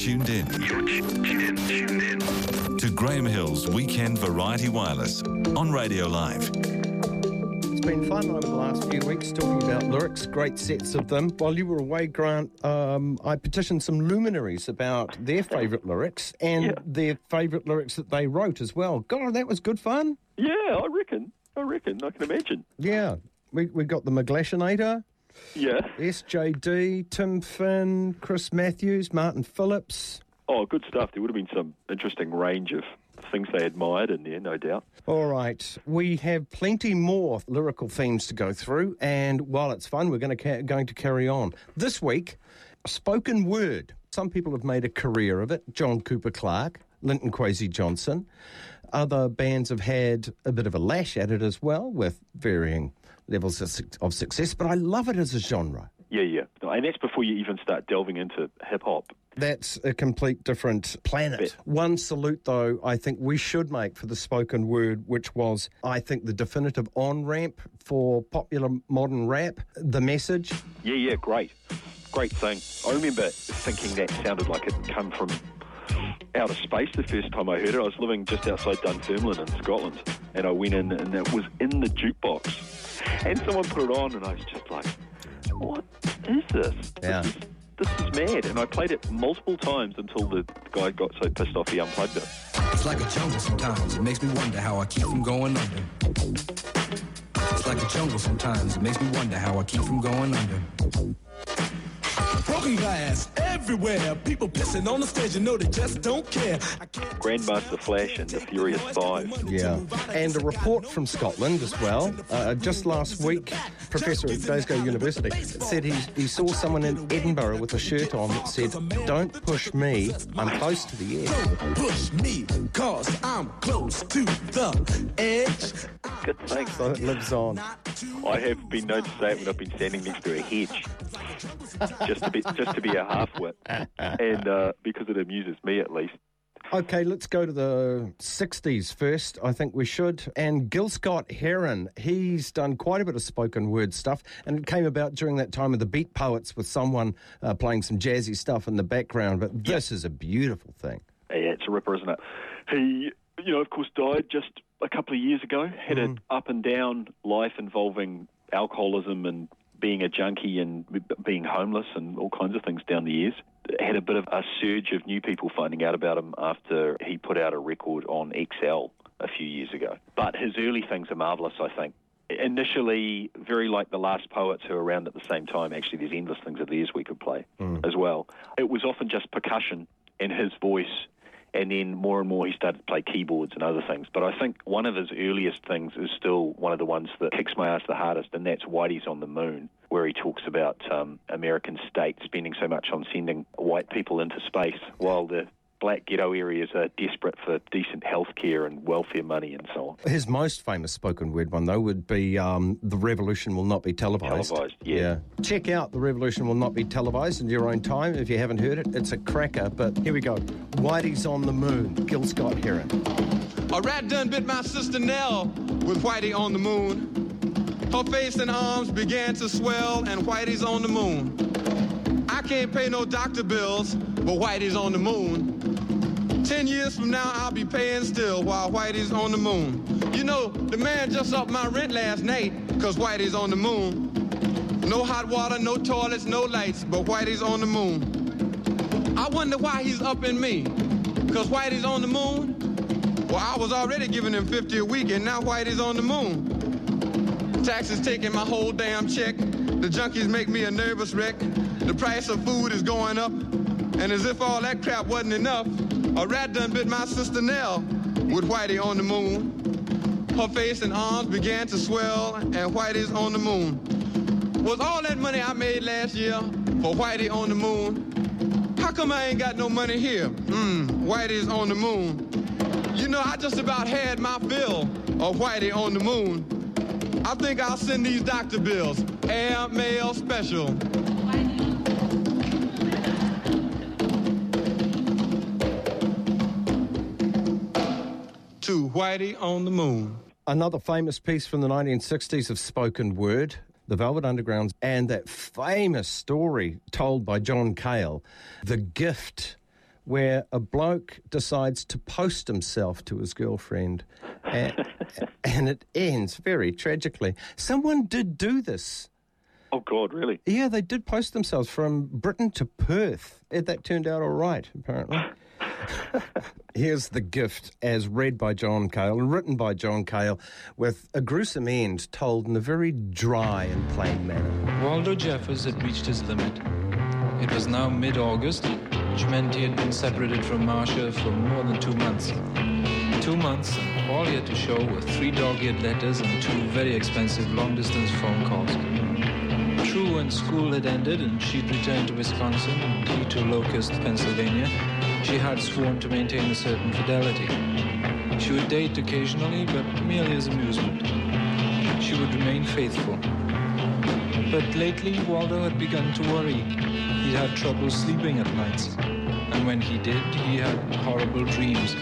tuned in. You're tuned in, tuned in to Graham Hill's Weekend Variety Wireless on Radio Live. It's been fun over the last few weeks talking about lyrics, great sets of them. While you were away, Grant, um, I petitioned some luminaries about their favourite lyrics and Yeah. their favourite lyrics that they wrote as well. God, that was good fun. Yeah, I reckon. I reckon. I can imagine. Yeah, we, we got the McGlashinator, Yeah. SJD, Tim Finn, Chris Matthews, Martin Phillipps. Oh, good stuff. There would have been some interesting range of things they admired in there, no doubt. All right, we have plenty more lyrical themes to go through, and while it's fun, we're going to ca- going to carry on this week. Spoken word. Some people have made a career of it. John Cooper Clarke, Linton Kwesi Johnson. Other bands have had a bit of a lash at it as well, with varying levels of, of success. But I love it as a genre. Yeah, yeah. And that's before you even start delving into hip hop. That's a complete different planet. One salute, though, I think we should make for the spoken word, which was, I think, the definitive on ramp for popular modern rap. The message. Yeah, yeah, great. Great thing. I remember thinking that sounded like it come from outer space the first time I heard it. I was living just outside Dunfermline in Scotland, and I went in and it was in the jukebox. And someone put it on, and I was just like, what is this? Yeah. This is, this is mad. And I played it multiple times until the guy got so pissed off he unplugged it. It's like a jungle sometimes. It makes me wonder how I keep from going under. It's like a jungle sometimes. It makes me wonder how I keep from going under. Broken glass everywhere. People pissing on the stage. You know they just don't care. I can't Grandmaster Flash and the Furious Five. Yeah. And a report from Scotland as well. Uh, just last week, Professor at Glasgow University said he, he saw someone in Edinburgh with a shirt on that said, Don't push me, I'm close to the edge. Don't push me, cause I'm close to the edge. Good thing. So it lives on. I have been known to say it when I've been standing next to a hedge, just to be just to be a half-wit, and uh, because it amuses me at least. Okay, let's go to the 60s first. I think we should. And Gil Scott Heron, he's done quite a bit of spoken word stuff, and it came about during that time of the Beat Poets with someone uh, playing some jazzy stuff in the background. But this is a beautiful thing. Yeah, it's a ripper, isn't it? He, you know, of course, died just a couple of years ago. Had an up and down life involving alcoholism and being a junkie and being homeless and all kinds of things down the years. Had a bit of a surge of new people finding out about him after he put out a record on XL a few years ago. But his early things are marvellous, I think. Initially, very like the last poets who were around at the same time. Actually, there's endless things of theirs we could play mm. as well. It was often just percussion and his voice and then more and more he started to play keyboards and other things. But I think one of his earliest things is still one of the ones that kicks my ass the hardest, and that's Whitey's on the Moon, where he talks about um, American states spending so much on sending white people into space while the black ghetto areas are desperate for decent health care and welfare money and so on. His most famous spoken word one, though, would be um, The Revolution Will Not Be Televised. Televised, yeah. Check out The Revolution Will Not Be Televised in your own time if you haven't heard it. It's a cracker, but here we go. Whitey's on the Moon, Gil Scott Heron. A rat done bit my sister Nell with Whitey on the moon. Her face and arms began to swell, and Whitey's on the moon. I can't pay no doctor bills, but Whitey's on the moon. Ten years from now, I'll be paying still while Whitey's on the moon. You know, the man just upped my rent last night, cause Whitey's on the moon. No hot water, no toilets, no lights, but Whitey's on the moon. I wonder why he's upping me, cause Whitey's on the moon. Well, I was already giving him 50 a week, and now Whitey's on the moon. Taxes taking my whole damn check. The junkies make me a nervous wreck. The price of food is going up. And as if all that crap wasn't enough, a rat done bit my sister Nell with Whitey on the moon. Her face and arms began to swell, and Whitey's on the moon. Was all that money I made last year for Whitey on the moon? How come I ain't got no money here? Mmm, Whitey's on the moon. You know, I just about had my fill of Whitey on the moon. I think I'll send these doctor bills. Air mail special. Whitey on the moon. Another famous piece from the 1960s of spoken word, the Velvet Underground, and that famous story told by John Cale, The Gift, where a bloke decides to post himself to his girlfriend. And, and it ends very tragically. Someone did do this. Oh God, really? Yeah, they did post themselves from Britain to Perth. That turned out all right, apparently. Here's the gift, as read by John Cale and written by John Cale, with a gruesome end told in a very dry and plain manner. Waldo Jeffers had reached his limit. It was now mid August, he had been separated from Marcia for more than two months. Two months, and all he had to show were three dog eared letters and two very expensive long distance phone calls. True, when school had ended and she'd returned to Wisconsin and he to Locust, Pennsylvania, she had sworn to maintain a certain fidelity. She would date occasionally, but merely as amusement. She would remain faithful. But lately, Waldo had begun to worry. He'd had trouble sleeping at nights, and when he did, he had horrible dreams.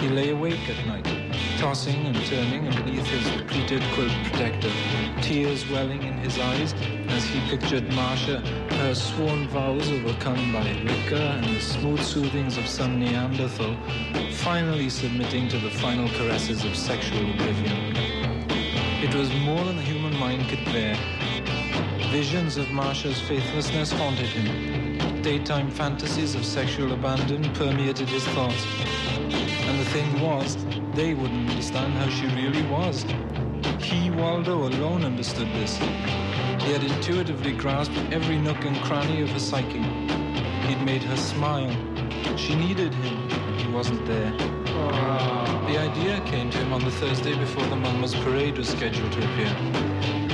He lay awake at night, tossing and turning underneath his pleated quilt protector, tears welling in his eyes as he pictured Marcia, her sworn vows overcome by liquor and the smooth soothings of some Neanderthal, finally submitting to the final caresses of sexual oblivion. It was more than the human mind could bear. Visions of Marcia's faithlessness haunted him. Daytime fantasies of sexual abandon permeated his thoughts. And the thing was, they wouldn't understand how she really was. He, Waldo, alone understood this. He had intuitively grasped every nook and cranny of her psyche. He'd made her smile. She needed him. He wasn't there. The idea came to him on the Thursday before the Monmouth parade was scheduled to appear.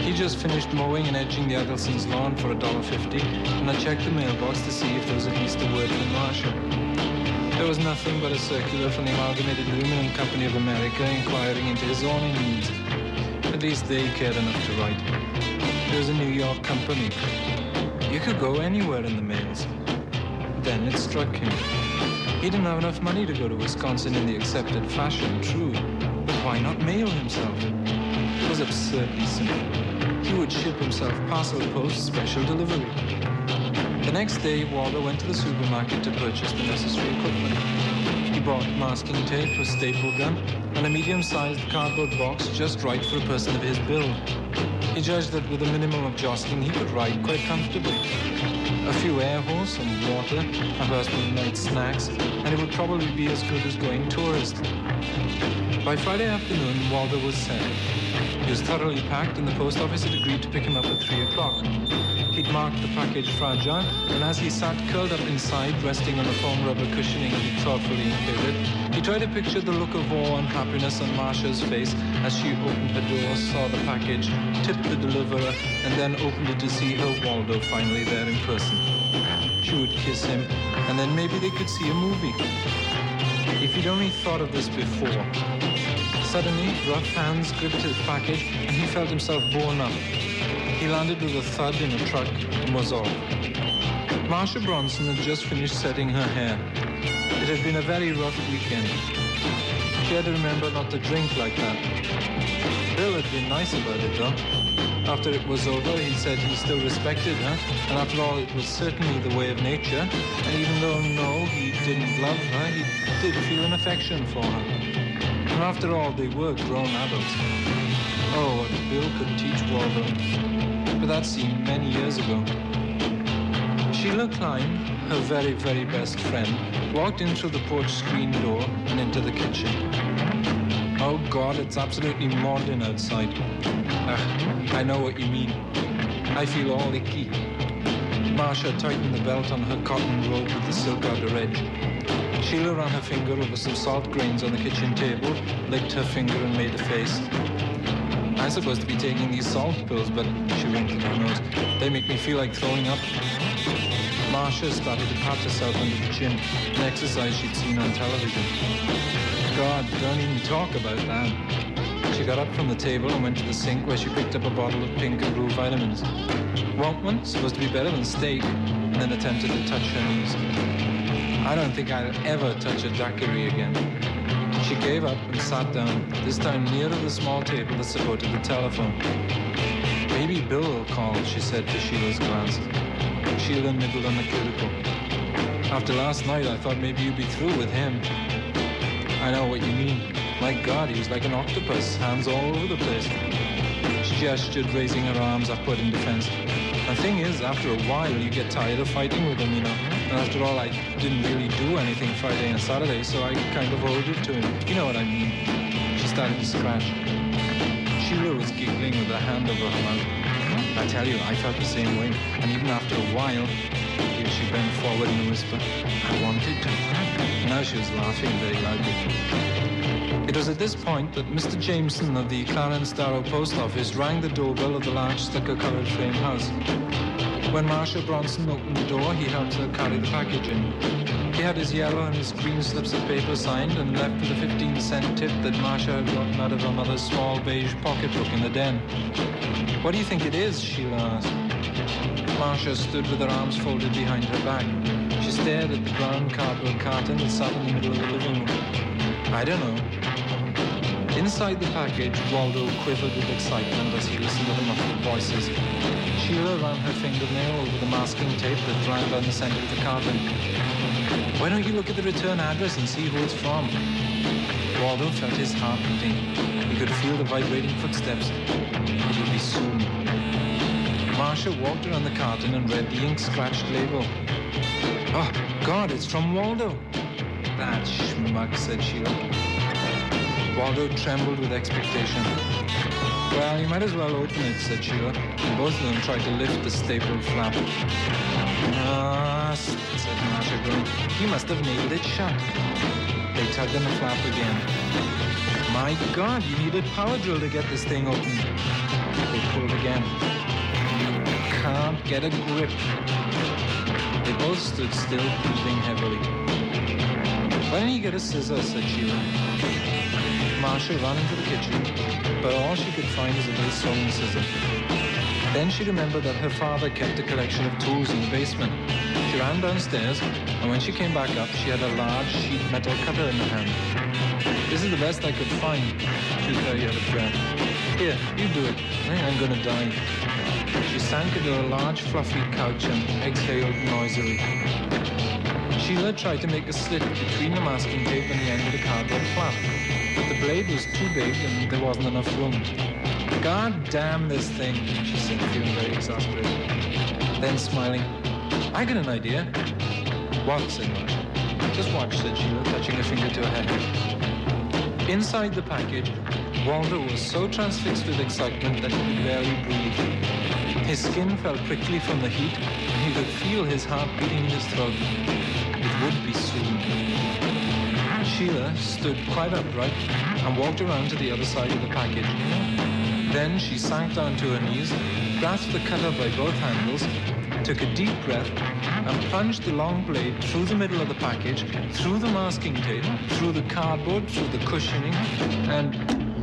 He just finished mowing and edging the Eggleston's lawn for $1.50, and I checked the mailbox to see if there was at least a word from Marcia. There was nothing but a circular from the Amalgamated Aluminum Company of America inquiring into his own needs. At least they cared enough to write. It was a New York company. You could go anywhere in the mails. Then it struck him. He didn't have enough money to go to Wisconsin in the accepted fashion, true. But why not mail himself? It was absurdly simple. He would ship himself parcel post special delivery. The next day, Waldo went to the supermarket to purchase the necessary equipment. He bought masking tape, a staple gun, and a medium-sized cardboard box just right for a person of his build. He judged that with a minimum of jostling, he could ride quite comfortably. A few air holes, some water, perhaps some night snacks, and it would probably be as good as going tourist. By Friday afternoon, Waldo was set. He was thoroughly packed, and the post office had agreed to pick him up at 3 o'clock. He'd marked the package fragile, and as he sat curled up inside, resting on the foam rubber cushioning he'd thoughtfully included, he tried to picture the look of awe and happiness on Marcia's face as she opened her door, saw the package, tipped the deliverer, and then opened it to see her Waldo finally there in person. She would kiss him, and then maybe they could see a movie. If he'd only thought of this before. Suddenly, rough hands gripped his package, and he felt himself borne up. He landed with a thud in a truck and was off. Marcia Bronson had just finished setting her hair. It had been a very rough weekend. She had to remember not to drink like that. Bill had been nice about it, though. After it was over, he said he still respected her, and after all, it was certainly the way of nature. And even though, no, he didn't love her, he did feel an affection for her. And after all, they were grown adults. Oh, what Bill could teach Waldo. But that scene many years ago. Sheila Klein, her very, very best friend, walked in through the porch screen door and into the kitchen. Oh God, it's absolutely maudlin outside. Ugh, I know what you mean. I feel all icky. Marcia tightened the belt on her cotton robe with the silk outer edge. Sheila ran her finger over some salt grains on the kitchen table, licked her finger and made a face. I'm supposed to be taking these salt pills, but she wrinkled her nose. They make me feel like throwing up. Marcia started to pat herself under the chin, an exercise she'd seen on television. God, don't even talk about that. She got up from the table and went to the sink where she picked up a bottle of pink and blue vitamins. Want one? Supposed to be better than steak. And then attempted to touch her knees. I don't think I'll ever touch a daiquiri again. She gave up and sat down, this time near to the small table that supported the telephone. Maybe Bill will call, she said to Sheila's glance. Sheila nibbled on the cuticle. After last night, I thought maybe you'd be through with him. I know what you mean. My God, he was like an octopus, hands all over the place. She gestured, raising her arms upward in defense. The thing is, after a while, you get tired of fighting with him, you know. And after all, I didn't really do anything Friday and Saturday, so I kind of owed it to him. You know what I mean. She started to scratch. Sheila was giggling with her hand over her mouth. I tell you, I felt the same way. And even after a while, here she bent forward in a whisper, I wanted to. Now she was laughing very loudly. It was at this point that Mr. Jameson of the Clarence Darrow Post Office rang the doorbell of the large stucco-covered frame house. When Marcia Bronson opened the door, he helped her carry the package in. He had his yellow and his green slips of paper signed and left with a 15 cent tip that Marcia had gotten out of her mother's small beige pocketbook in the den. What do you think it is? Sheila asked. Marcia stood with her arms folded behind her back. She stared at the brown cardboard carton that sat in the middle of the living room. I don't know. Inside the package, Waldo quivered with excitement as he listened to the muffled voices. Sheila ran her fingernail over the masking tape that ran down the center of the carton. Why don't you look at the return address and see who it's from? Waldo felt his heart beating. He could feel the vibrating footsteps. It would be soon. Marcia walked around the carton and read the ink-scratched label. Oh, God, it's from Waldo. That schmuck, said Sheila. Waldo trembled with expectation. Well, you might as well open it, said Sheila. And both of them tried to lift the staple flap. Ah, said Marcia, groaning. You must have nailed it shut. They tugged on the flap again. My God, you needed power drill to get this thing open. They pulled again. You can't get a grip. They both stood still, breathing heavily. Why don't you get a scissor, said Sheila. Marcia ran into the kitchen, but all she could find was a little sewing scissor. Then she remembered that her father kept a collection of tools in the basement. She ran downstairs, and when she came back up, she had a large sheet metal cutter in her hand. This is the best I could find, she very out of breath. Here, you do it. I'm gonna die. She sank into a large fluffy couch and exhaled noisily. Sheila tried to make a slit between the masking tape and the end of the cardboard flap. But the blade was too big and there wasn't enough room. God damn this thing, she said, feeling very exasperated. Then smiling, I got an idea. What, said Marcia. Just watch, said Sheila, touching a finger to her head. Inside the package, Waldo was so transfixed with excitement that he could barely breathe. His skin felt prickly from the heat, and he could feel his heart beating in his throat. Would be soon. Sheila stood quite upright and walked around to the other side of the package. Then she sank down to her knees, grasped the cutter by both handles, took a deep breath, and plunged the long blade through the middle of the package, through the masking tape, through the cardboard, through the cushioning, and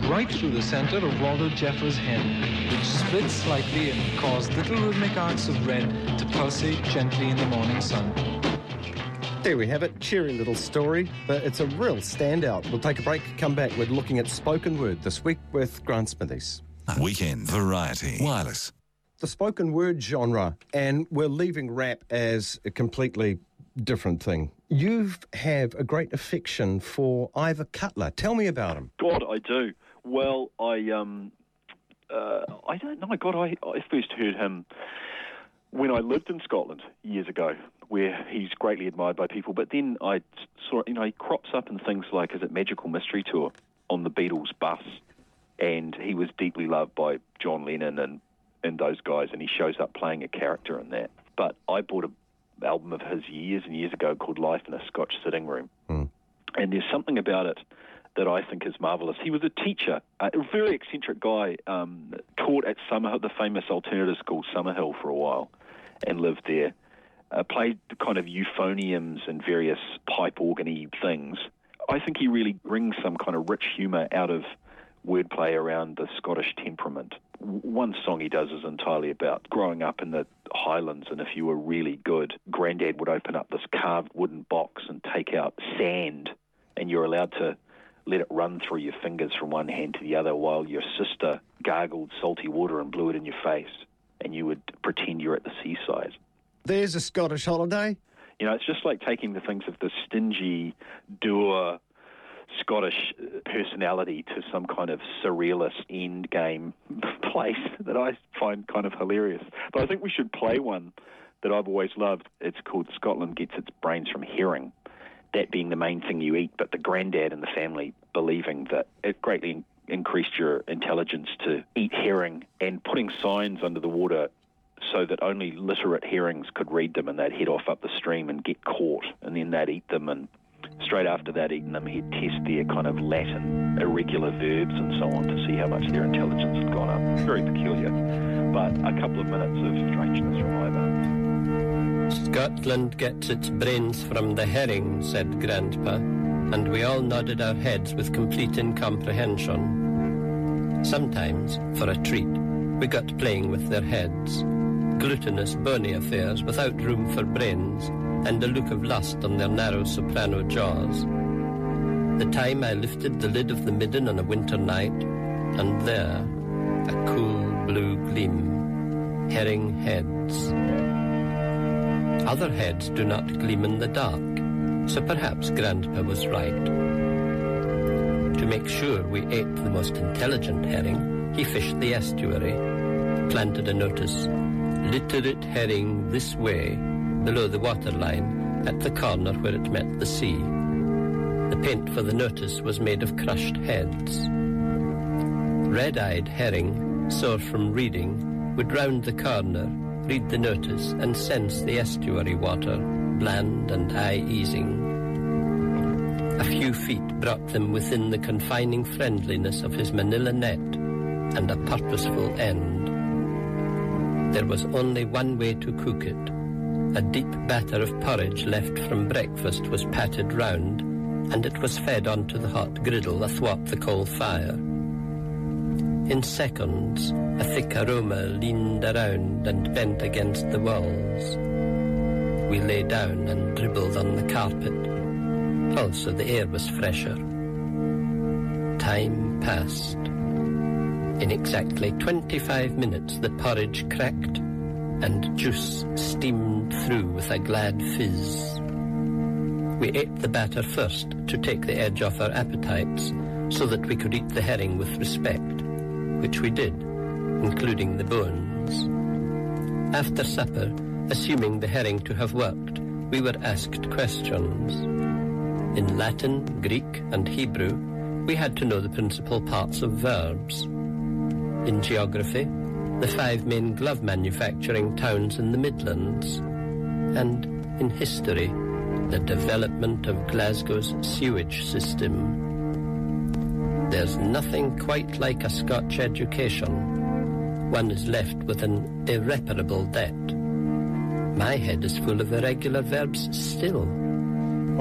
right through the center of Waldo Jeffers' head, which split slightly and caused little rhythmic arcs of red to pulsate gently in the morning sun. There we have it. Cheery little story, but it's a real standout. We'll take a break, come back. We're looking at spoken word this week with Grant Smithies. Weekend Variety Wireless. The spoken word genre, and we're leaving rap as a completely different thing. You have a great affection for Ivor Cutler. Tell me about him. God, I do. Well, I um, uh, I don't know. God, I I first heard him when I lived in Scotland years ago, where he's greatly admired by people. But then I saw, you know, he crops up in things like, is it Magical Mystery Tour on the Beatles bus, and he was deeply loved by John Lennon and and those guys, and he shows up playing a character in that. But I bought an album of his years and years ago called Life in a Scotch Sitting Room, and there's something about it that I think is marvelous. He was a teacher, a very eccentric guy, um, taught at Summerhill, the famous alternative school Summerhill for a while, and lived there. Uh, played kind of euphoniums and various pipe organy things. I think he really brings some kind of rich humour out of wordplay around the Scottish temperament. One song he does is entirely about growing up in the Highlands, and if you were really good, Grandad would open up this carved wooden box and take out sand, and you're allowed to let it run through your fingers from one hand to the other while your sister gargled salty water and blew it in your face, and you would pretend you're at the seaside. There's a Scottish holiday. You know, it's just like taking the things of the stingy, dour, Scottish uh, personality to some kind of surrealist end game place that I find kind of hilarious. But I think we should play one that I've always loved. It's called Scotland Gets Its Brains from Herring. That being the main thing you eat, but the granddad and the family believing that it greatly increased your intelligence to eat herring and putting signs under the water so that only literate herrings could read them and they'd head off up the stream and get caught and then they'd eat them and straight after that eating them he'd test their kind of Latin irregular verbs and so on to see how much their intelligence had gone up. Very peculiar. But a couple of minutes of strangeness from Ivor. Scotland gets its brains from the herring, said Grandpa, and we all nodded our heads with complete incomprehension. Sometimes, for a treat, we got playing with their heads, glutinous, bony affairs without room for brains, and a look of lust on their narrow soprano jaws. The time I lifted the lid of the midden on a winter night, and there, a cool blue gleam, herring heads. Other heads do not gleam in the dark, so perhaps Grandpa was right. To make sure we ate the most intelligent herring, he fished the estuary, planted a notice, literate herring this way, below the waterline, at the corner where it met the sea. The paint for the notice was made of crushed heads. Red-eyed herring, sore from reading, would round the corner, read the notice, and sense the estuary water, bland and eye-easing. A few feet brought them within the confining friendliness of his manila net and a purposeful end. There was only one way to cook it. A deep batter of porridge left from breakfast was patted round, and it was fed onto the hot griddle athwart the coal fire. In seconds, a thick aroma leaned around and bent against the walls. We lay down and dribbled on the carpet. Also, the air was fresher. Time passed. In exactly 25 minutes, the porridge cracked and juice steamed through with a glad fizz. We ate the batter first to take the edge off our appetites so that we could eat the herring with respect, which we did, including the bones. After supper, assuming the herring to have worked, we were asked questions. In Latin, Greek, and Hebrew, we had to know the principal parts of verbs. In geography, the five main glove manufacturing towns in the Midlands. And in history, the development of Glasgow's sewage system. There's nothing quite like a Scotch education. One is left with an irreparable debt. My head is full of irregular verbs still.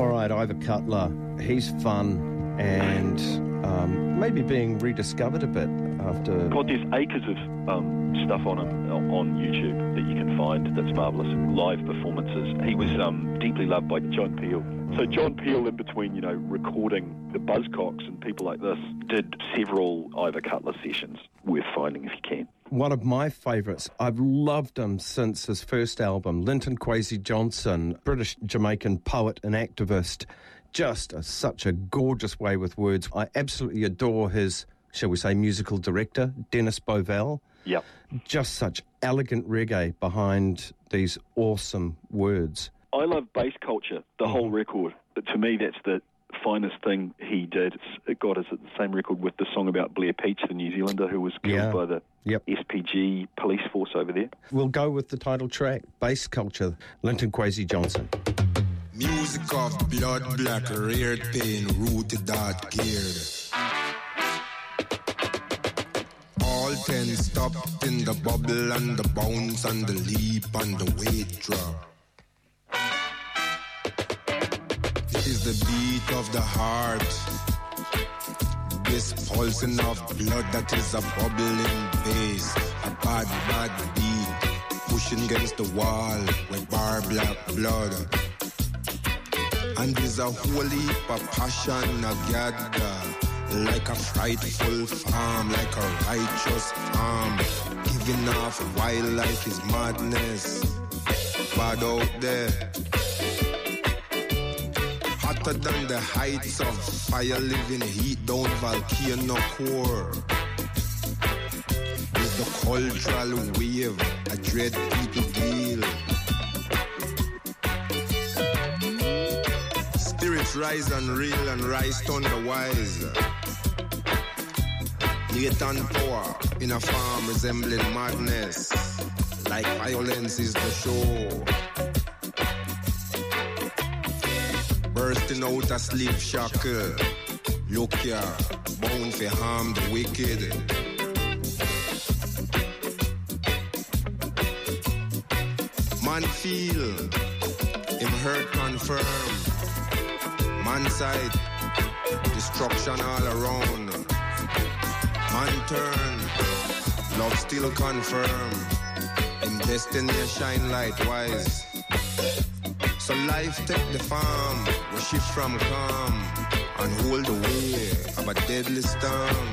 All right, Ivor Cutler. He's fun and um, maybe being rediscovered a bit after. God, there's acres of um, stuff on him on YouTube that you can find that's marvellous. Live performances. He was um, deeply loved by John Peel. So John Peel, in between, you know, recording the Buzzcocks and people like this, did several Ivor Cutler sessions. Worth finding if you can. One of my favourites. I've loved him since his first album, Linton Kwesi Johnson, British Jamaican poet and activist. Just a, such a gorgeous way with words. I absolutely adore his, shall we say, musical director, Dennis Bovell. Yep. Just such elegant reggae behind these awesome words. I love bass culture, the whole mm-hmm. record. But to me, that's the finest thing he did. It's, it got us at the same record with the song about Blair Peach, the New Zealander who was killed Yeah. by the Yep. SPG police force over there. We'll go with the title track, Bass Culture, Linton Kwesi Johnson. Music of blood black, reared pain, rooted out geared. All ten stopped in the bubble and the bounce and the leap and the weight drop. This is the beat of the heart. This pulsing of blood that is a bubbling bass. A bad, bad beat. Pushing against the wall with bar black blood. And there's a whole heap of passion a gather. Uh, Like a frightful farm, like a righteous arm. Giving off wildlife is madness. Bad out there. Hotter than the heights of fire living heat down volcano core. Is the cultural wave a dread people deal? Spirits rise and reel and rise thunder wise. Latent power in a farm resembling madness. Like violence is the show. Bursting out a sleep shackle. Look ya, bound for harm the wicked. Man feel, him hurt confirm. Man side, destruction all around. Man turn, love still confirm. In destiny shine light wise. So life take the farm, we shift from calm and hold the way of a deadly storm.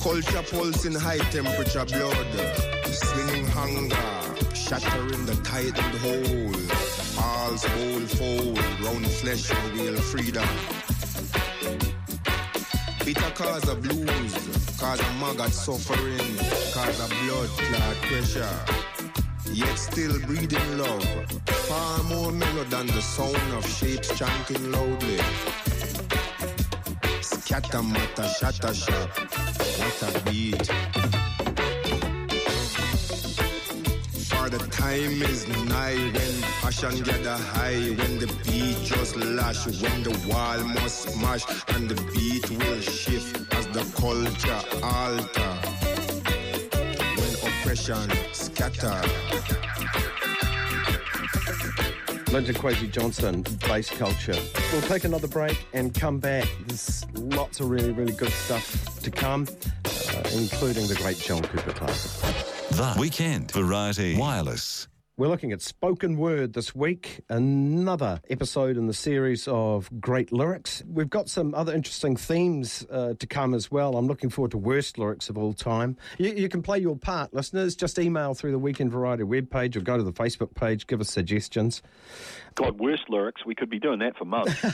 Culture pulse in high temperature blood, swinging hunger, shattering the tightened hole. Falls whole fold, round flesh wheel freedom. Bitter cause of blues, cause of maggot suffering, cause of blood clot pressure. Yet still breathing love, far more mellow than the sound of shapes chanting loudly. Scatter matter, shatter shot, what a beat. The time is nigh when passion gather high, when the beat just lash, when the wall must smash, and the beat will shift as the culture alter. When oppression scatter. Linton Kwesi Johnson, bass culture. We'll take another break and come back. There's lots of really, really good stuff to come, uh, including the great John Cooper Clarke. The Weekend Variety Wireless. We're looking at spoken word this week, another episode in the series of great lyrics. We've got some other interesting themes uh, to come as well. I'm looking forward to worst lyrics of all time. You, you, can play your part, listeners. Just email through the Weekend Variety webpage or go to the Facebook page, give us suggestions. God, worst lyrics, we could be doing that for months.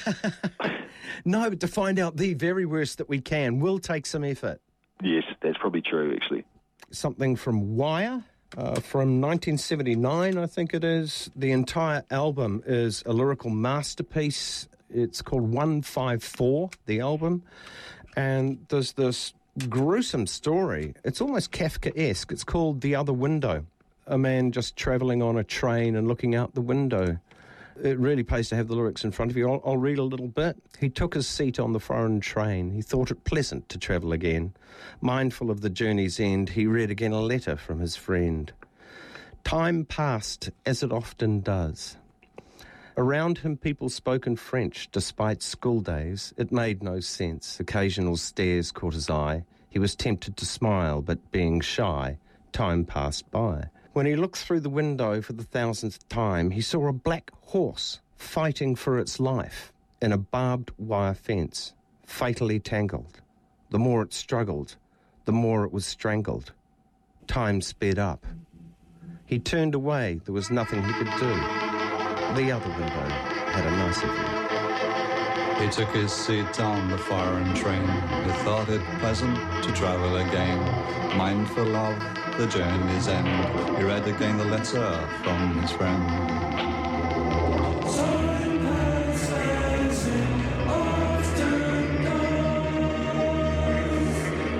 no, but to find out the very worst that we can will take some effort. Yes, that's probably true, actually. Something from Wire. Uh, from 1979, I think it is. The entire album is a lyrical masterpiece. It's called 154, the album. And there's this gruesome story. It's almost Kafka esque. It's called The Other Window. A man just travelling on a train and looking out the window. It really pays to have the lyrics in front of you. I'll, I'll read a little bit. He took his seat on the foreign train. He thought it pleasant to travel again. Mindful of the journey's end, he read again a letter from his friend. Time passed as it often does. Around him, people spoke in French despite school days. It made no sense. Occasional stares caught his eye. He was tempted to smile, but being shy, time passed by. When he looked through the window for the thousandth time, he saw a black horse fighting for its life in a barbed wire fence, fatally tangled. The more it struggled, the more it was strangled. Time sped up. He turned away. There was nothing he could do. The other window had a nicer view. He took his seat on the foreign train. He thought it pleasant to travel again, mindful of the journey's end. He read again the letter from his friend.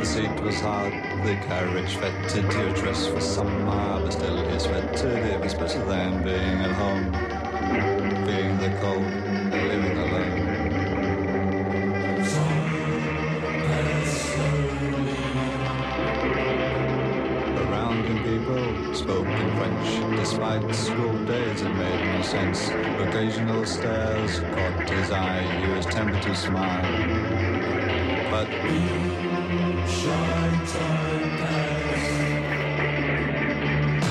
The seat was hard, the carriage fettered to dress for summer, but still he sweated. It was better than being at home, being the cold, living alone. Spoke in French, despite school days it made no sense. Occasional stares caught his eye, he was tempted to smile. But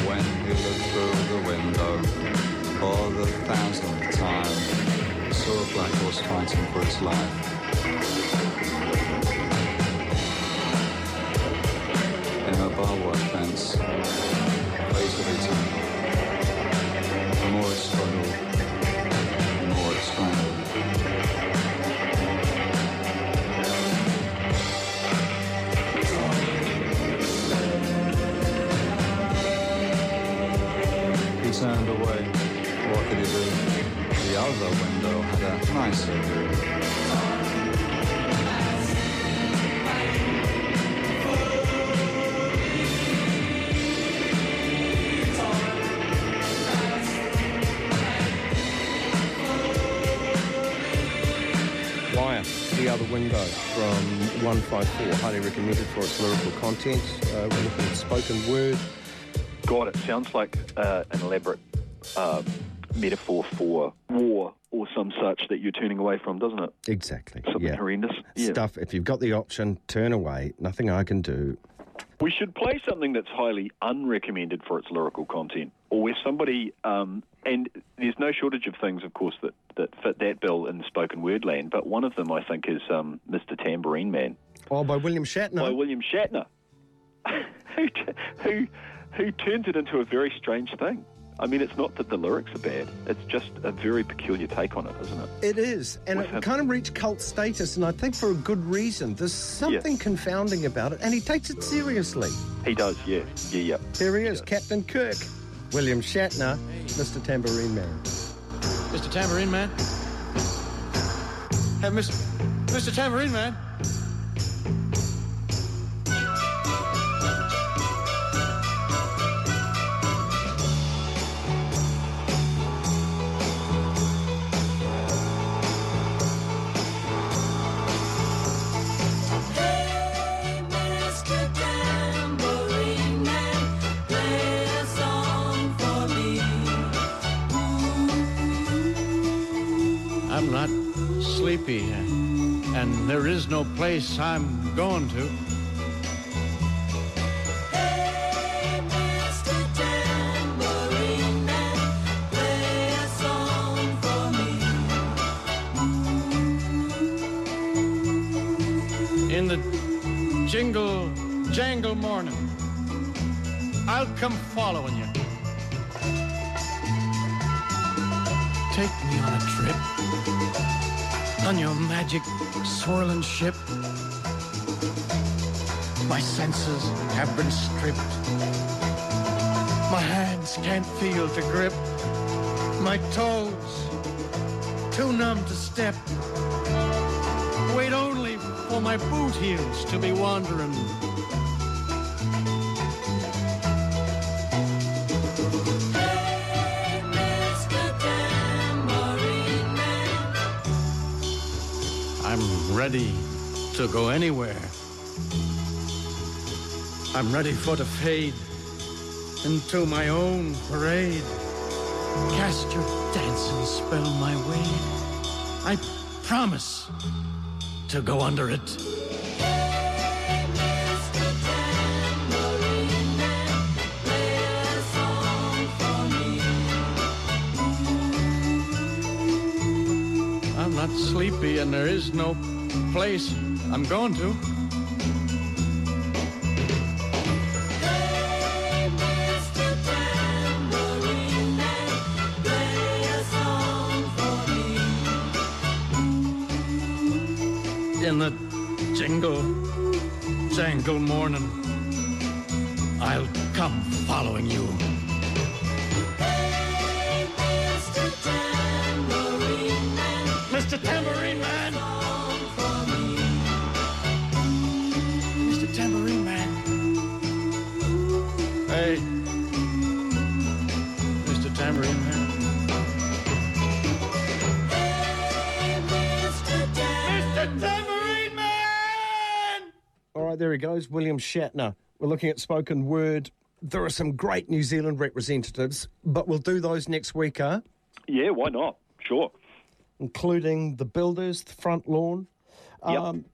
when he looked through the window for the thousandth time, saw a black horse fighting for its life. 154. Highly recommended for its lyrical content. Uh, we're looking at spoken word. God, it sounds like uh, an elaborate uh, metaphor for war or some such that you're turning away from, doesn't it? Exactly. Something yeah. horrendous. Yeah. Stuff, if you've got the option, turn away. Nothing I can do. We should play something that's highly unrecommended for its lyrical content, or where somebody, um, and there's no shortage of things, of course, that, that fit that bill in spoken word land, but one of them, I think, is um, Mr. Tambourine Man Oh, by William Shatner. by William Shatner, who, t- who, who turns it into a very strange thing. I mean, it's not that the lyrics are bad, it's just a very peculiar take on it, isn't it? It is, and With it him. kind of reached cult status, and I think for a good reason. There's something confounding about it, and he takes it seriously. He does, yeah, yeah, yeah. Here he is, Captain Kirk, William Shatner, Mr. Tambourine Man. Mr. Tambourine Man? Have Mr. Mr. Tambourine Man? And there is no place I'm going to. In the jingle jangle morning, I'll come following you. Swirling ship. My senses have been stripped. My hands can't feel to grip. My toes too numb to step. Wait only for my boot heels to be wandering. Ready to go anywhere. I'm ready for to fade into my own parade. Cast your dancing spell my way. I promise to go under it. I'm not sleepy and there is no place I'm going to. There he goes, William Shatner. We're looking at spoken word. There are some great New Zealand representatives, but we'll do those next week, huh? Yeah, why not? Sure. Including the Builders, the Front Lawn. Yep. Um,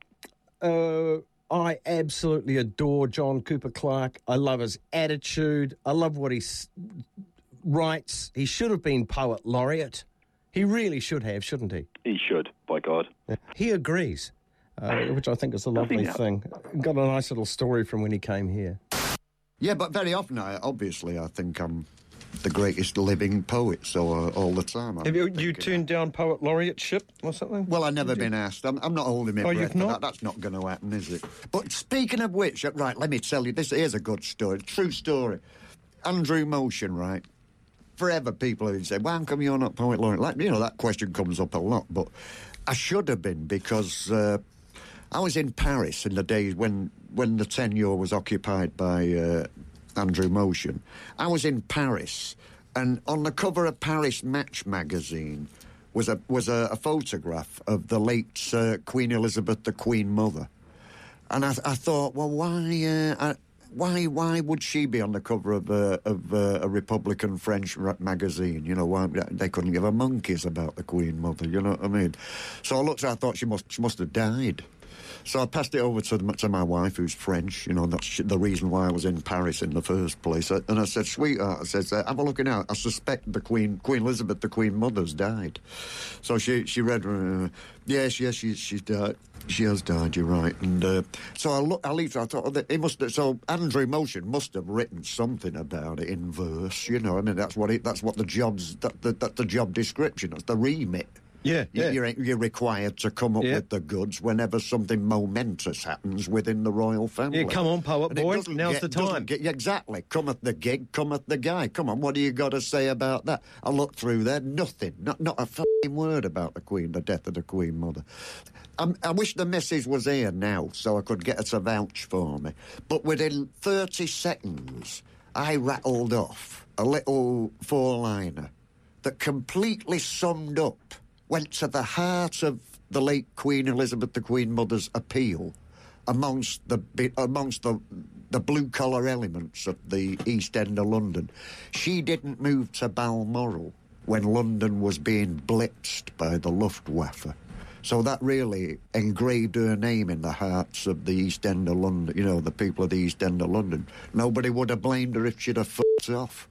uh, I absolutely adore John Cooper Clarke. I love his attitude. I love what he s- writes. He should have been poet laureate. He really should have, shouldn't he? He should, by God. He agrees, uh, which I think is a lovely now? thing. Got a nice little story from when he came here. Yeah, but very often, I, obviously, I think I'm the greatest living poet, so uh, all the time. I'm Have you, thinking you turned down poet laureateship or something? Well, I've never been asked. I'm, I'm not holding my Oh, breath you've not? that. That's not going to happen, is it? But speaking of which, uh, right, let me tell you, this is a good story, true story. Andrew Motion, right? forever people have said, "Well, how come you're not poet laureate?" Like you know, that question comes up a lot, but I should have been because uh, I was in Paris in the days when when the tenure was occupied by uh, Andrew Motion. I was in Paris, and on the cover of Paris Match magazine was a was a, a photograph of the late uh, Queen Elizabeth, the Queen Mother, and I, I thought, well, why? Uh, I, why why would she be on the cover of a, of a, a Republican French magazine? You know, why they couldn't give a monkeys about the Queen Mother. You know what I mean? So I looked. I thought she must she must have died. So I passed it over to, to my wife, who's French. You know, that's the reason why I was in Paris in the first place. Uh, And I said, "Sweetheart," I said, "Have a look now. I suspect the Queen, Queen Elizabeth, the Queen Mother's died." So she she read, uh, "Yes, yes, she, she's died. She has died. You're right." And uh, so I looked. I leafed. I thought, oh, it must. Have, so Andrew Motion must have written something about it in verse. You know, I mean, that's what it. That's what the job's. That, that, the job description. That's the remit. Yeah, yeah. You're, you're required to come up Yeah. with the goods whenever something momentous happens within the royal family. Yeah, come on, poet boy, now's get- the time. get- exactly. Cometh the gig, cometh the guy. Come on, what do you got to say about that? I looked through there, nothing. Not, not a fucking word about the Queen, the death of the Queen Mother. Um, I wish the missus was here now so I could get her to vouch for me. But within 30 seconds, I rattled off a little four-liner that completely summed up, went to the heart of the late Queen Elizabeth, the Queen Mother's appeal amongst the amongst the the blue collar elements of the East End of London. She didn't move to Balmoral when London was being blitzed by the Luftwaffe. So that really engraved her name in the hearts of the East End of London, you know, the people of the East End of London. Nobody would have blamed her if she'd have fucked off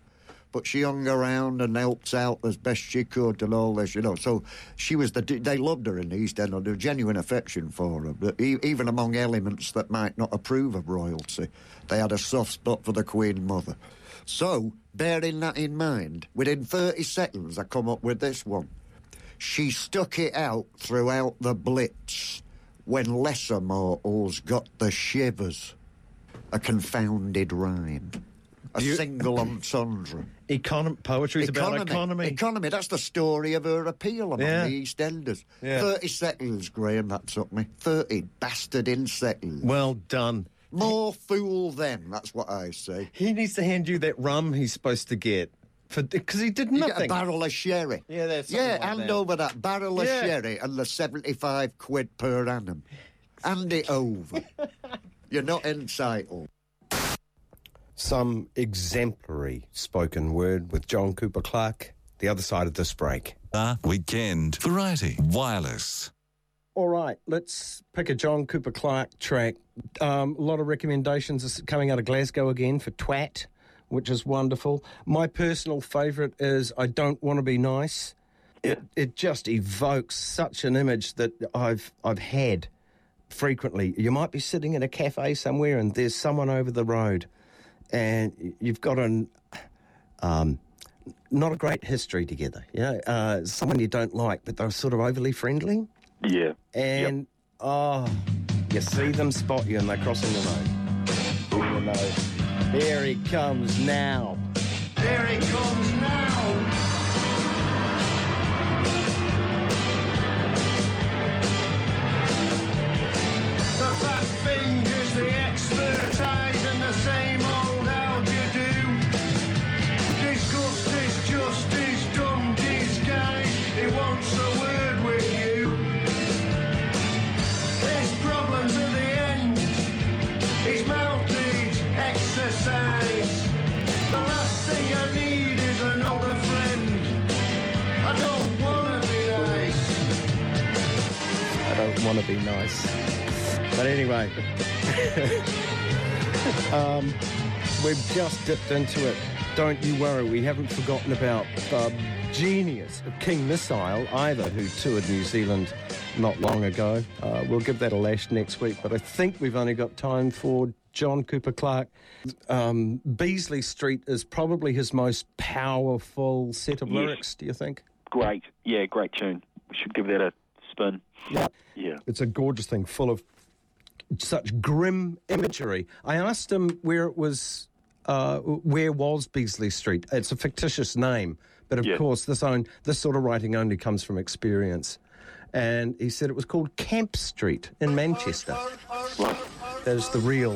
but she hung around and helped out as best she could and all this, you know. So she was the they loved her in the East End, was genuine affection for her. But even among elements that might not approve of royalty, they had a soft spot for the Queen Mother. So, bearing that in mind, within 30 seconds, I come up with this one. She stuck it out throughout the Blitz when lesser mortals got the shivers. A confounded rhyme. A single entendre. Econom- poetry's about economy. Economy. That's the story of her appeal among Yeah. the EastEnders. Yeah. 30 seconds, Graham, that took me. 30 bastard in seconds. Well done. More fool them, that's what I say. He needs to hand you that rum he's supposed to get for because he did You nothing. get a barrel of sherry. Yeah, that's Yeah, like hand that. over that barrel of Yeah. sherry and the 75 quid per annum. Hand it over. You're not entitled. Some exemplary spoken word with John Cooper Clarke. The other side of this break. Uh, weekend Variety Wireless. All right, let's pick a John Cooper Clarke track. Um, a lot of recommendations is coming out of Glasgow again for Twat, which is wonderful. My personal favourite is I Don't Want to Be Nice. It, it just evokes such an image that I've I've had frequently. You might be sitting in a cafe somewhere and there's someone over the road, and you've got an um, not a great history together. You know, uh, someone you don't like, but they're sort of overly friendly. Yeah. And oh, you see them spot you and they're crossing the road. You know, here he comes now. There he comes Want to be nice. But anyway, um, we've just dipped into it. Don't you worry, we haven't forgotten about the genius of King Missile either, who toured New Zealand not long ago. Uh, we'll give that a lash next week, but I think we've only got time for John Cooper Clarke. Um, Beasley Street is probably his most powerful set of Yes. lyrics, do you think? Great. Yeah, great tune. We should give that a spin. Yeah. Yeah. It's a gorgeous thing, full of such grim imagery. I asked him where it was uh, where was Beasley Street? It's a fictitious name, but of Yeah. course, this own this sort of writing only comes from experience. And he said it was called Camp Street in Manchester. That is the real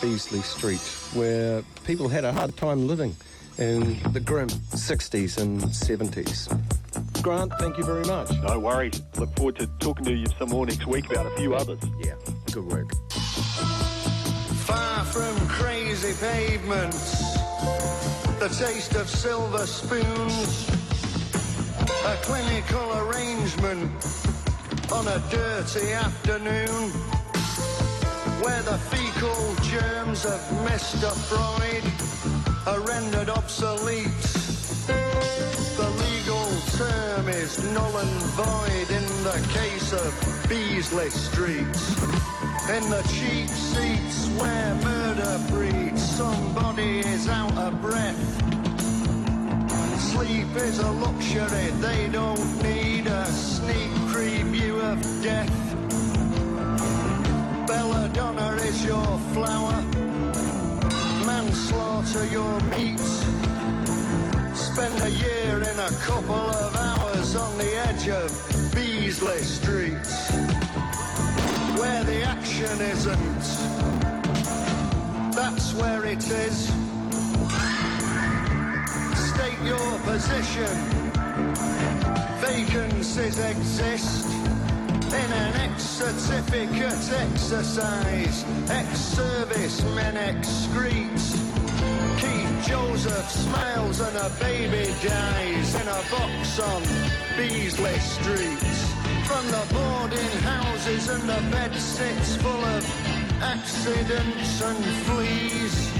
Beasley Street, where people had a hard time living in the grim 60s and 70s. Grant, thank you very much. No worries. Look forward to talking to you some more next week about a few others. Yeah, good work. Far from crazy pavements, the taste of silver spoons, a clinical arrangement on a dirty afternoon where the fecal germs of Mr. Freud are rendered obsolete. Term is null and void in the case of Beasley Streets. In the cheap seats where murder breeds, somebody is out of breath. Sleep is a luxury, they don't need a sneak preview of death. Belladonna is your flower, manslaughter your meat. Spend a year in a couple of hours on the edge of Beasley Street, where the action isn't. That's where it is. State your position. Vacancies exist in an ex-certificate exercise. Ex-servicemen excrete. Joseph smiles and a baby dies in a box on Beasley Street. From the boarding houses and the bed sits full of accidents and fleas.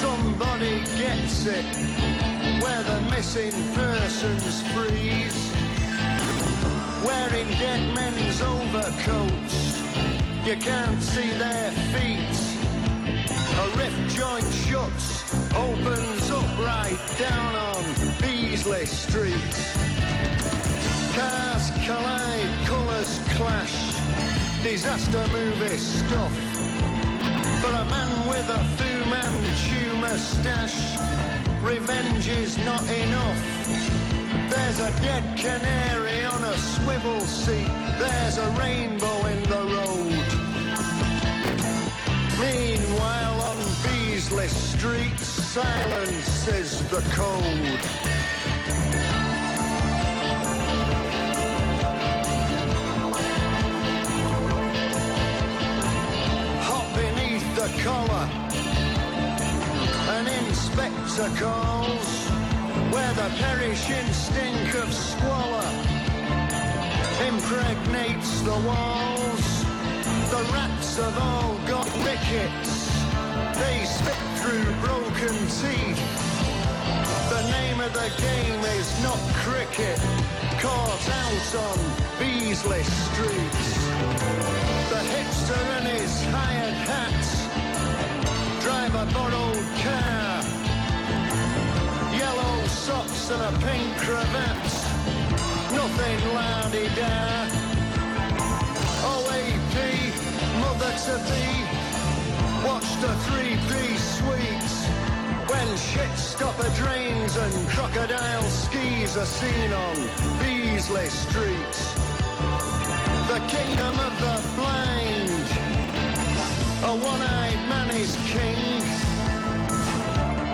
Somebody gets it where the missing persons freeze. Wearing dead men's overcoats, you can't see their feet. A rift joint shuts, opens up right down on Beasley Street. Cars collide, colours clash, disaster movie stuff. For a man with a Fu Manchu moustache, revenge is not enough. There's a dead canary on a swivel seat, there's a rainbow in the road. Meanwhile, on Beasley Street, silence is the code. Hot beneath the collar, an inspector calls, where the perishing stink of squalor impregnates the walls. The rats have all got rickets. They spit through broken teeth. The name of the game is not cricket. Caught out on Beasley Street. The hipster in his hired hat drive a borrowed car. Yellow socks and a pink cravat. Nothing la-di-da. OAP, mother to be, a three-piece suite. When shit stopper drains and crocodile skis are seen on Beasley Street. The kingdom of the blind, a one-eyed man is king.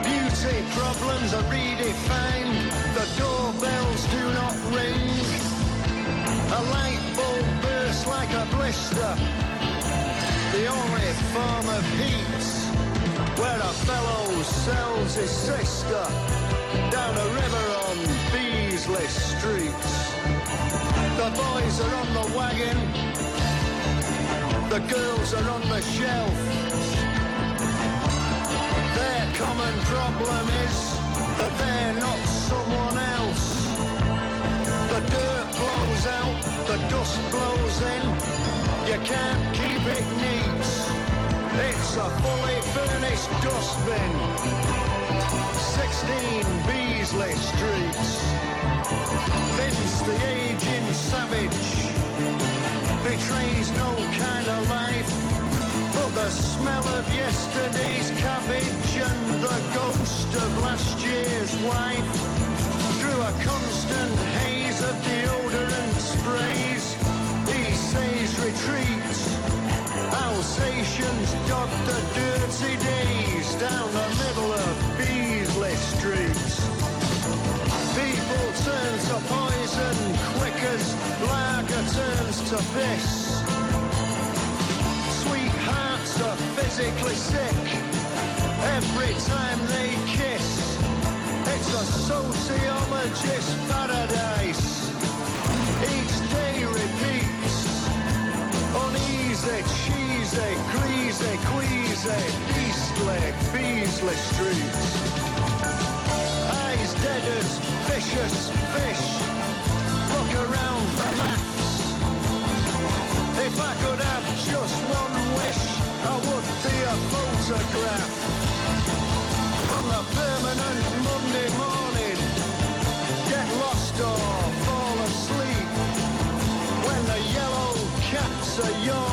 Beauty problems are redefined, the doorbells do not ring. A light bulb bursts like a blister, the only form of heat where a fellow sells his sister down a river on Beasley Street. The boys are on the wagon, the girls are on the shelf. Their common problem is that they're not someone else. The dirt blows out, the dust blows in. You can't keep it neat. It's a fully furnished dustbin. 16 Beasley Street. Vince, the aging savage, betrays no kind of life. But the smell of yesterday's cabbage and the ghost of last year's wife. Through a constant haze of deodorant sprays, says retreats. Alsatians dot the dirty days down the middle of Beasley streets. People turn to poison quick as lager turns to piss. Sweethearts are physically sick every time they kiss. It's a sociologist paradise. Each day repeats. Uneasy, cheesy, greasy, queasy, beastly, Beasley streets. Eyes dead as vicious fish. Look around maps. If I could have just one wish, I would be a photograph. On a permanent Monday morning, get lost or fall asleep. When the yellow cats are yawning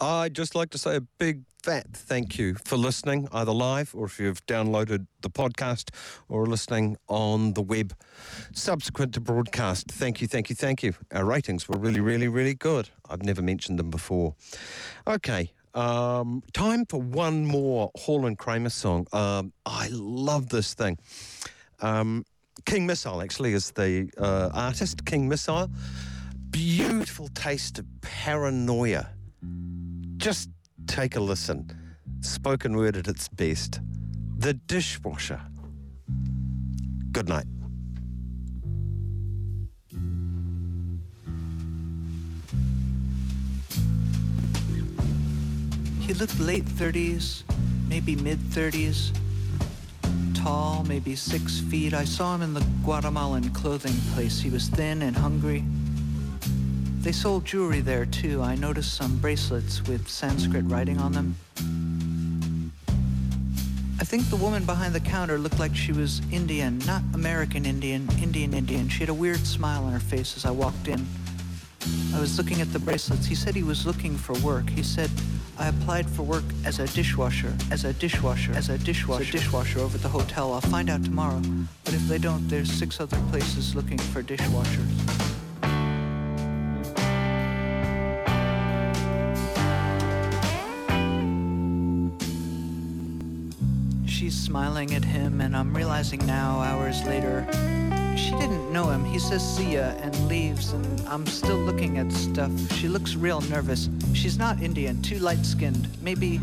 I'd just like to say a big fat thank you for listening, either live or if you've downloaded the podcast or listening on the web subsequent to broadcast. Thank you, thank you, thank you. Our ratings were really, really, really good. I've never mentioned them before. Okay. Um, time for one more Hall and Kramer song. Um, I love this thing. Um, King Missile actually is the uh, artist. King Missile, beautiful taste of paranoia just take a listen. Spoken word at its best. The dishwasher. Good night. He looked late 30s, maybe mid 30s. Tall, maybe six feet. I saw him in the Guatemalan clothing place. He was thin and hungry. They sold jewelry there too. I noticed some bracelets with Sanskrit writing on them. I think the woman behind the counter looked like she was Indian, not American Indian, Indian Indian. She had a weird smile on her face as I walked in. I was looking at the bracelets. He said he was looking for work. He said, I applied for work as a dishwasher, as a dishwasher, as a dishwasher, as a dishwasher over at the hotel. I'll find out tomorrow. But if they don't, there's six other places looking for dishwashers. Smiling at him, and I'm realizing now, hours later, she didn't know him. He says see ya and leaves, and I'm still looking at stuff. She looks real nervous. She's not Indian, too light skinned. Maybe.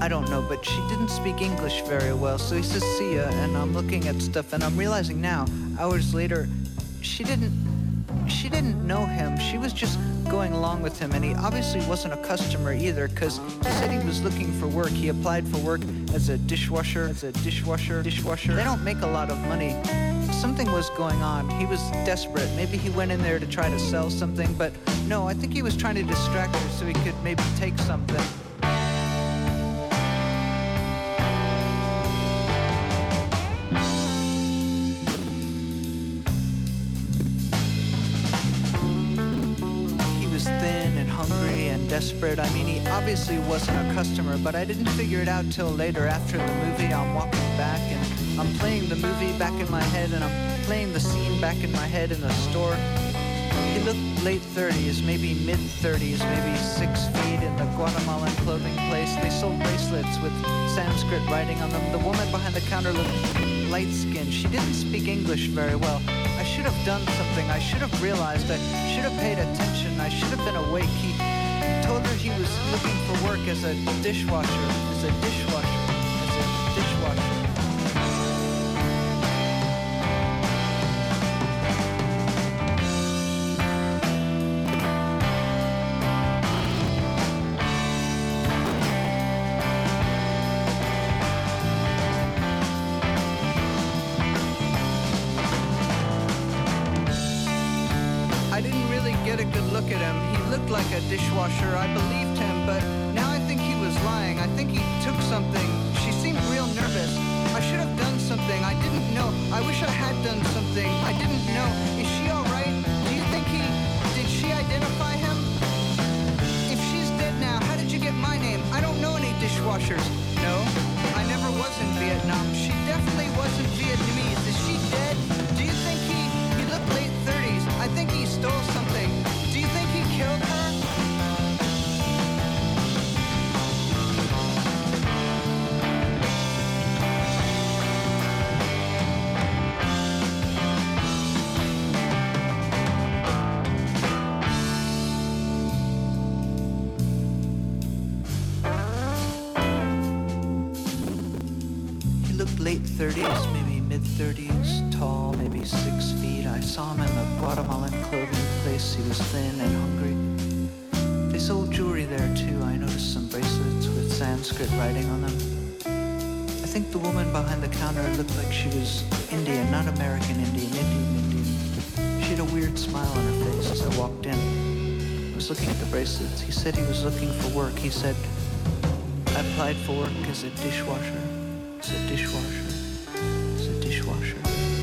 I don't know, but she didn't speak English very well, so he says see ya, and I'm looking at stuff, and I'm realizing now, hours later, she didn't. She didn't know him. She was just going along with him, and he obviously wasn't a customer either, because he said he was looking for work. He applied for work as a dishwasher, as a dishwasher, dishwasher. They don't make a lot of money. Something was going on. He was desperate. Maybe he went in there to try to sell something, but no, I think he was trying to distract her so he could maybe take something. Obviously wasn't a customer, but I didn't figure it out till later after the movie. I'm walking back and I'm playing the movie back in my head and I'm playing the scene back in my head in the store. He looked late 30s, maybe mid 30s, maybe six feet in the Guatemalan clothing place. They sold bracelets with Sanskrit writing on them. The woman behind the counter looked light skinned. She didn't speak English very well. I should have done something. I should have realized. I should have paid attention. I should have been awake. He he was looking for work as a dishwasher, as a dishwasher, as a dishwasher. Good look at him. He looked like a dishwasher. I believed him, but now I think he was lying. I think he took something. She seemed real nervous. I should have done something. I didn't know. I wish I had done something. I didn't know. Is she all right? Do you think he. Did she identify him? If she's dead now, how did you get my name? I don't know any dishwashers. No, I never was in Vietnam. She definitely wasn't Vietnamese. Is she dead? Do you think he. He looked late 30s. I think he stole something. Was thin and hungry. They sold jewelry there too. I noticed some bracelets with Sanskrit writing on them. I think the woman behind the counter looked like she was Indian, not American Indian, Indian Indian. She had a weird smile on her face as I walked in. I was looking at the bracelets. He said he was looking for work. He said, I applied for work as a dishwasher. As a dishwasher.